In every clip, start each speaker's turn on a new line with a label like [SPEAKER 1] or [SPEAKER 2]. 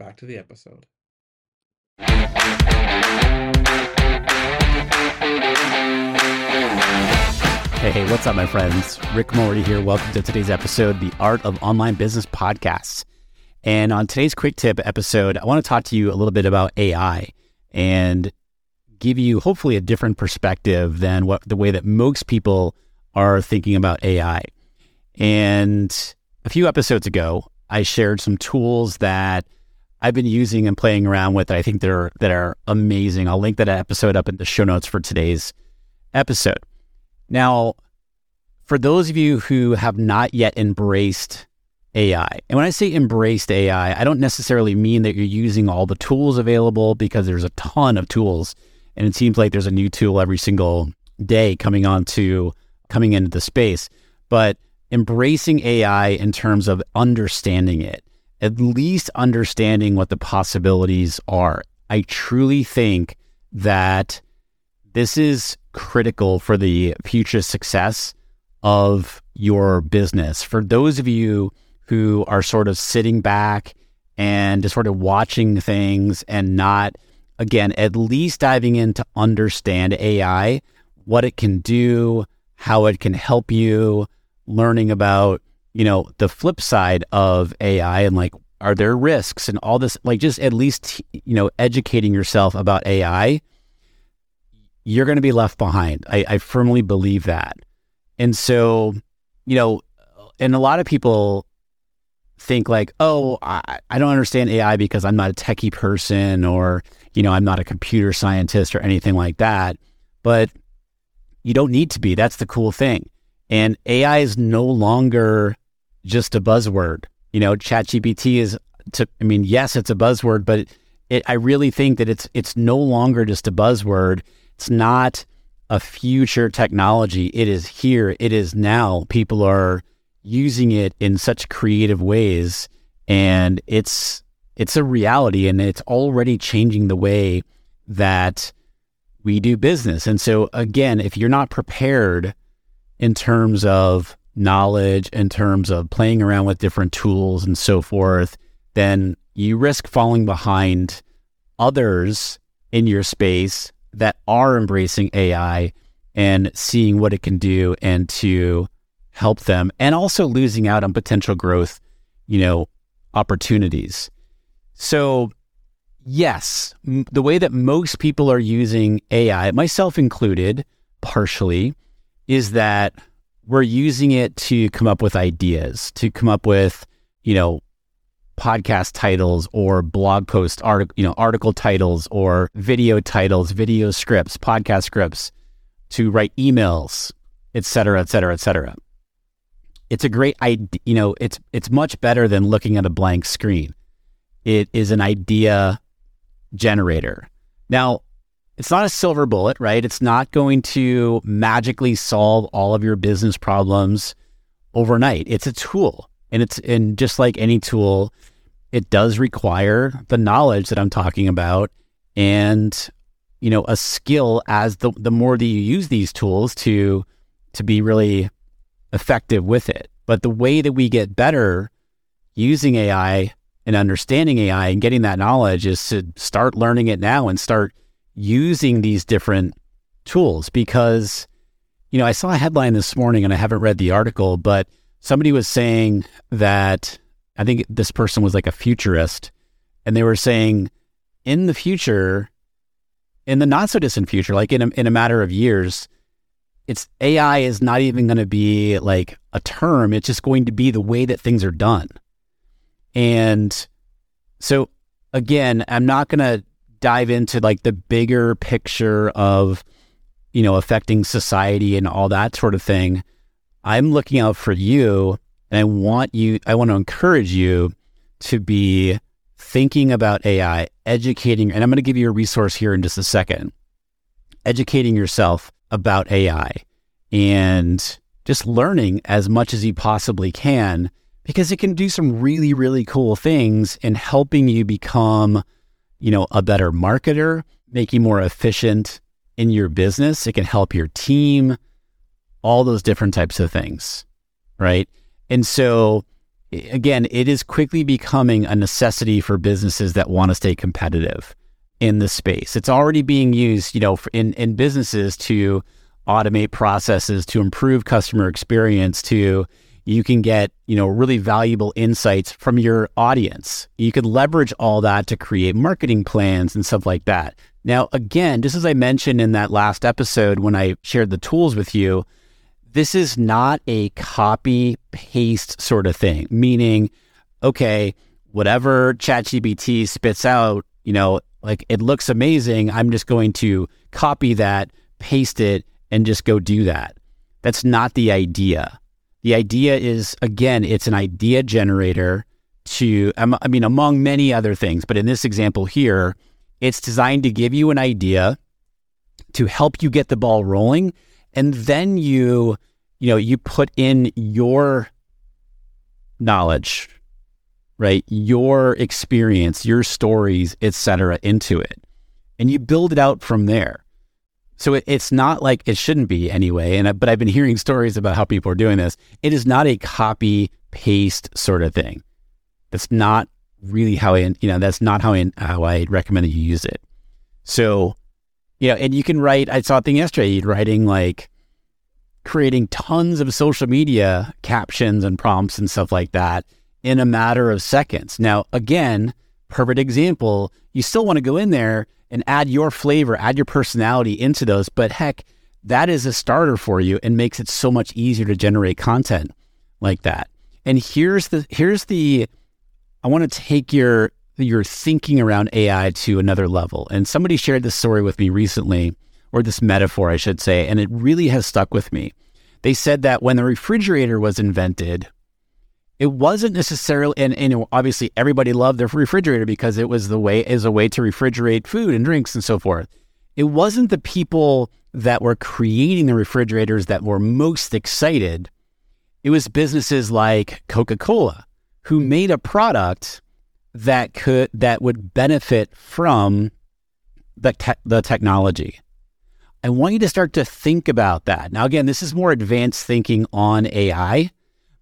[SPEAKER 1] Back to the episode.
[SPEAKER 2] Hey, what's up, my friends? Rick Mulready here. Welcome to today's episode, The Art of Online Business Podcasts. And on today's quick tip episode, I want to talk to you a little bit about AI and give you hopefully a different perspective than what the way that most people are thinking about AI. And a few episodes ago, I shared some tools that I've been using and playing around with that I think that are that are amazing. I'll link that episode up in the show notes for today's episode. Now, for those of you who have not yet embraced AI, and when I say embraced AI, I don't necessarily mean that you're using all the tools available because there's a ton of tools, and it seems like there's a new tool every single day coming onto coming into the space. But embracing AI in terms of understanding it at least understanding what the possibilities are. I truly think that this is critical for the future success of your business. For those of you who are sort of sitting back and just sort of watching things and not, again, at least diving in to understand AI, what it can do, how it can help you, learning about you know, the flip side of AI and like, are there risks and all this, like just at least, you know, educating yourself about AI, you're going to be left behind. I, I firmly believe that. And so, you know, and a lot of people think like, oh, I, I don't understand AI because I'm not a techie person or, you know, I'm not a computer scientist or anything like that. But you don't need to be. That's the cool thing. And AI is no longer just a buzzword. You know, ChatGPT is to I mean, yes, it's a buzzword, but it, I really think that it's it's no longer just a buzzword. It's not a future technology. It is here. It is now. People are using it in such creative ways and it's it's a reality and it's already changing the way that we do business. And so again, if you're not prepared in terms of knowledge in terms of playing around with different tools and so forth, then you risk falling behind others in your space that are embracing AI and seeing what it can do and to help them and also losing out on potential growth, you know, opportunities. So, yes, m- the way that most people are using AI, myself included, partially, is that we're using it to come up with ideas, to come up with, you know, podcast titles or blog post article, you know, article titles or video titles, video scripts, podcast scripts, to write emails, et cetera, et cetera, et cetera. It's a great idea. You know, it's it's much better than looking at a blank screen. It is an idea generator. Now, it's not a silver bullet, right? It's not going to magically solve all of your business problems overnight. It's a tool. And it's and just like any tool, it does require the knowledge that I'm talking about and you know, a skill as the the more that you use these tools to to be really effective with it. But the way that we get better using AI and understanding AI and getting that knowledge is to start learning it now and start using these different tools because you know, I saw a headline this morning and I haven't read the article, but somebody was saying that I think this person was like a futurist and they were saying in the future in the not so distant future, like in a, in a matter of years, it's AI is not even going to be like a term. It's just going to be the way that things are done. And so again, I'm not going to dive into like the bigger picture of, you know, affecting society and all that sort of thing. I'm looking out for you and I want you, I want to encourage you to be thinking about AI, educating, and I'm going to give you a resource here in just a second, educating yourself about AI and just learning as much as you possibly can because it can do some really, really cool things in helping you become, you know, a better marketer, make you more efficient in your business. It can help your team, all those different types of things. Right. And so again, it is quickly becoming a necessity for businesses that want to stay competitive in the space. It's already being used, you know, in in businesses to automate processes, to improve customer experience, to you can get, you know, really valuable insights from your audience. You could leverage all that to create marketing plans and stuff like that. Now, again, just as I mentioned in that last episode when I shared the tools with you, this is not a copy paste sort of thing, meaning, okay, whatever ChatGPT spits out, you know, like it looks amazing. I'm just going to copy that, paste it, and just go do that. That's not the idea. The idea is, again, it's an idea generator to, I mean, among many other things, but in this example here, it's designed to give you an idea to help you get the ball rolling and then you you know you put in your knowledge right? Your experience your stories etc into it. And you build it out from there so it, it's not like it shouldn't be anyway and but i've been hearing stories about how people are doing this. It is not a copy paste sort of thing. That's not really how i you know that's not how i how i recommend that you use it. So you know and you can write i saw a thing yesterday writing like creating tons of social media captions and prompts and stuff like that in a matter of seconds. Now, again, perfect example, you still want to go in there and add your flavor, add your personality into those, but heck, that is a starter for you and makes it so much easier to generate content like that. And here's the here's the I want to take your your thinking around AI to another level. And somebody shared this story with me recently or this metaphor, I should say, and it really has stuck with me. They said that when the refrigerator was invented, it wasn't necessarily, and, and obviously everybody loved their refrigerator because it was the way is a way to refrigerate food and drinks and so forth. It wasn't the people that were creating the refrigerators that were most excited. It was businesses like Coca Cola who mm-hmm. made a product that could that would benefit from the te- the technology. I want you to start to think about that. Now, again, this is more advanced thinking on AI,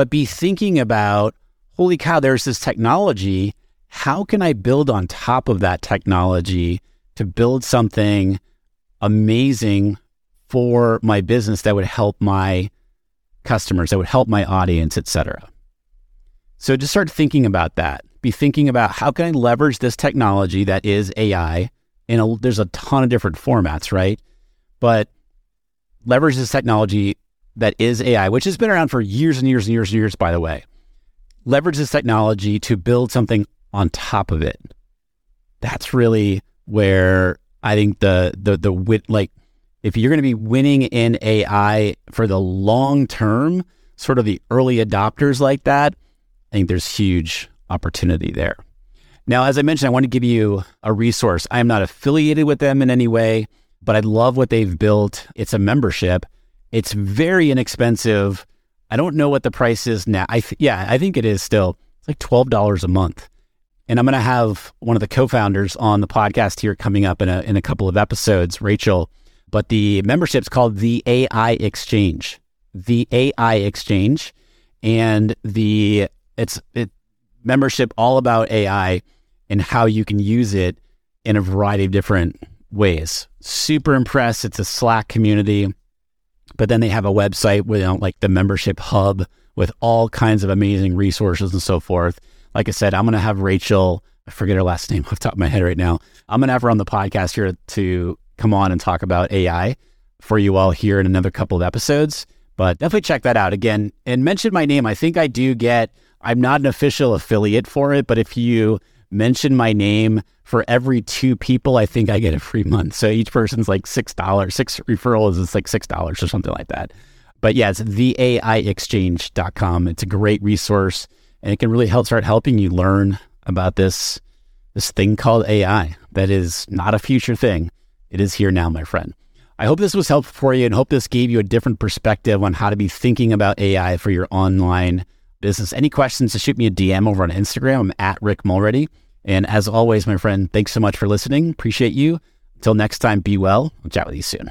[SPEAKER 2] but be thinking about holy cow, there's this technology. How can I build on top of that technology to build something amazing for my business that would help my customers, that would help my audience, etc. So just start thinking about that. Be thinking about how can I leverage this technology that is AI. And there's a ton of different formats, right? but leverage this technology that is AI, which has been around for years and years and years and years, by the way. Leverage this technology to build something on top of it. That's really where I think the the the wit like if you're going to be winning in AI for the long term, sort of the early adopters like that, I think there's huge opportunity there. Now, as I mentioned, I want to give you a resource. I am not affiliated with them in any way but I love what they've built. It's a membership. It's very inexpensive. I don't know what the price is now. I th- yeah, I think it is still. It's like twelve dollars a month, And I'm going to have one of the co-founders on the podcast here coming up in a in a couple of episodes, Rachel. But the membership's called the AI Exchange. The AI Exchange, and the it's it membership all about AI and how you can use it in a variety of different ways. Super impressed. It's a Slack community, but then they have a website with you know, like the membership hub with all kinds of amazing resources and so forth. Like I said, I'm going to have Rachel, I forget her last name off the top of my head right now. I'm going to have her on the podcast here to come on and talk about AI for you all here in another couple of episodes. But definitely check that out again and mention my name. I think I do get, I'm not an official affiliate for it, but if you mention my name for every two people, I think I get a free month. So each person's like $6, six referrals is like $6 or something like that. But yeah, it's theaiexchange.com. It's a great resource and it can really help start helping you learn about this this thing called AI that is not a future thing. It is here now, my friend. I hope this was helpful for you and hope this gave you a different perspective on how to be thinking about AI for your online business. Any questions, just shoot me a DM over on Instagram. I'm at Rick Mulready. And as always, my friend, thanks so much for listening. Appreciate you. Until next time, be well. I'll chat with you soon.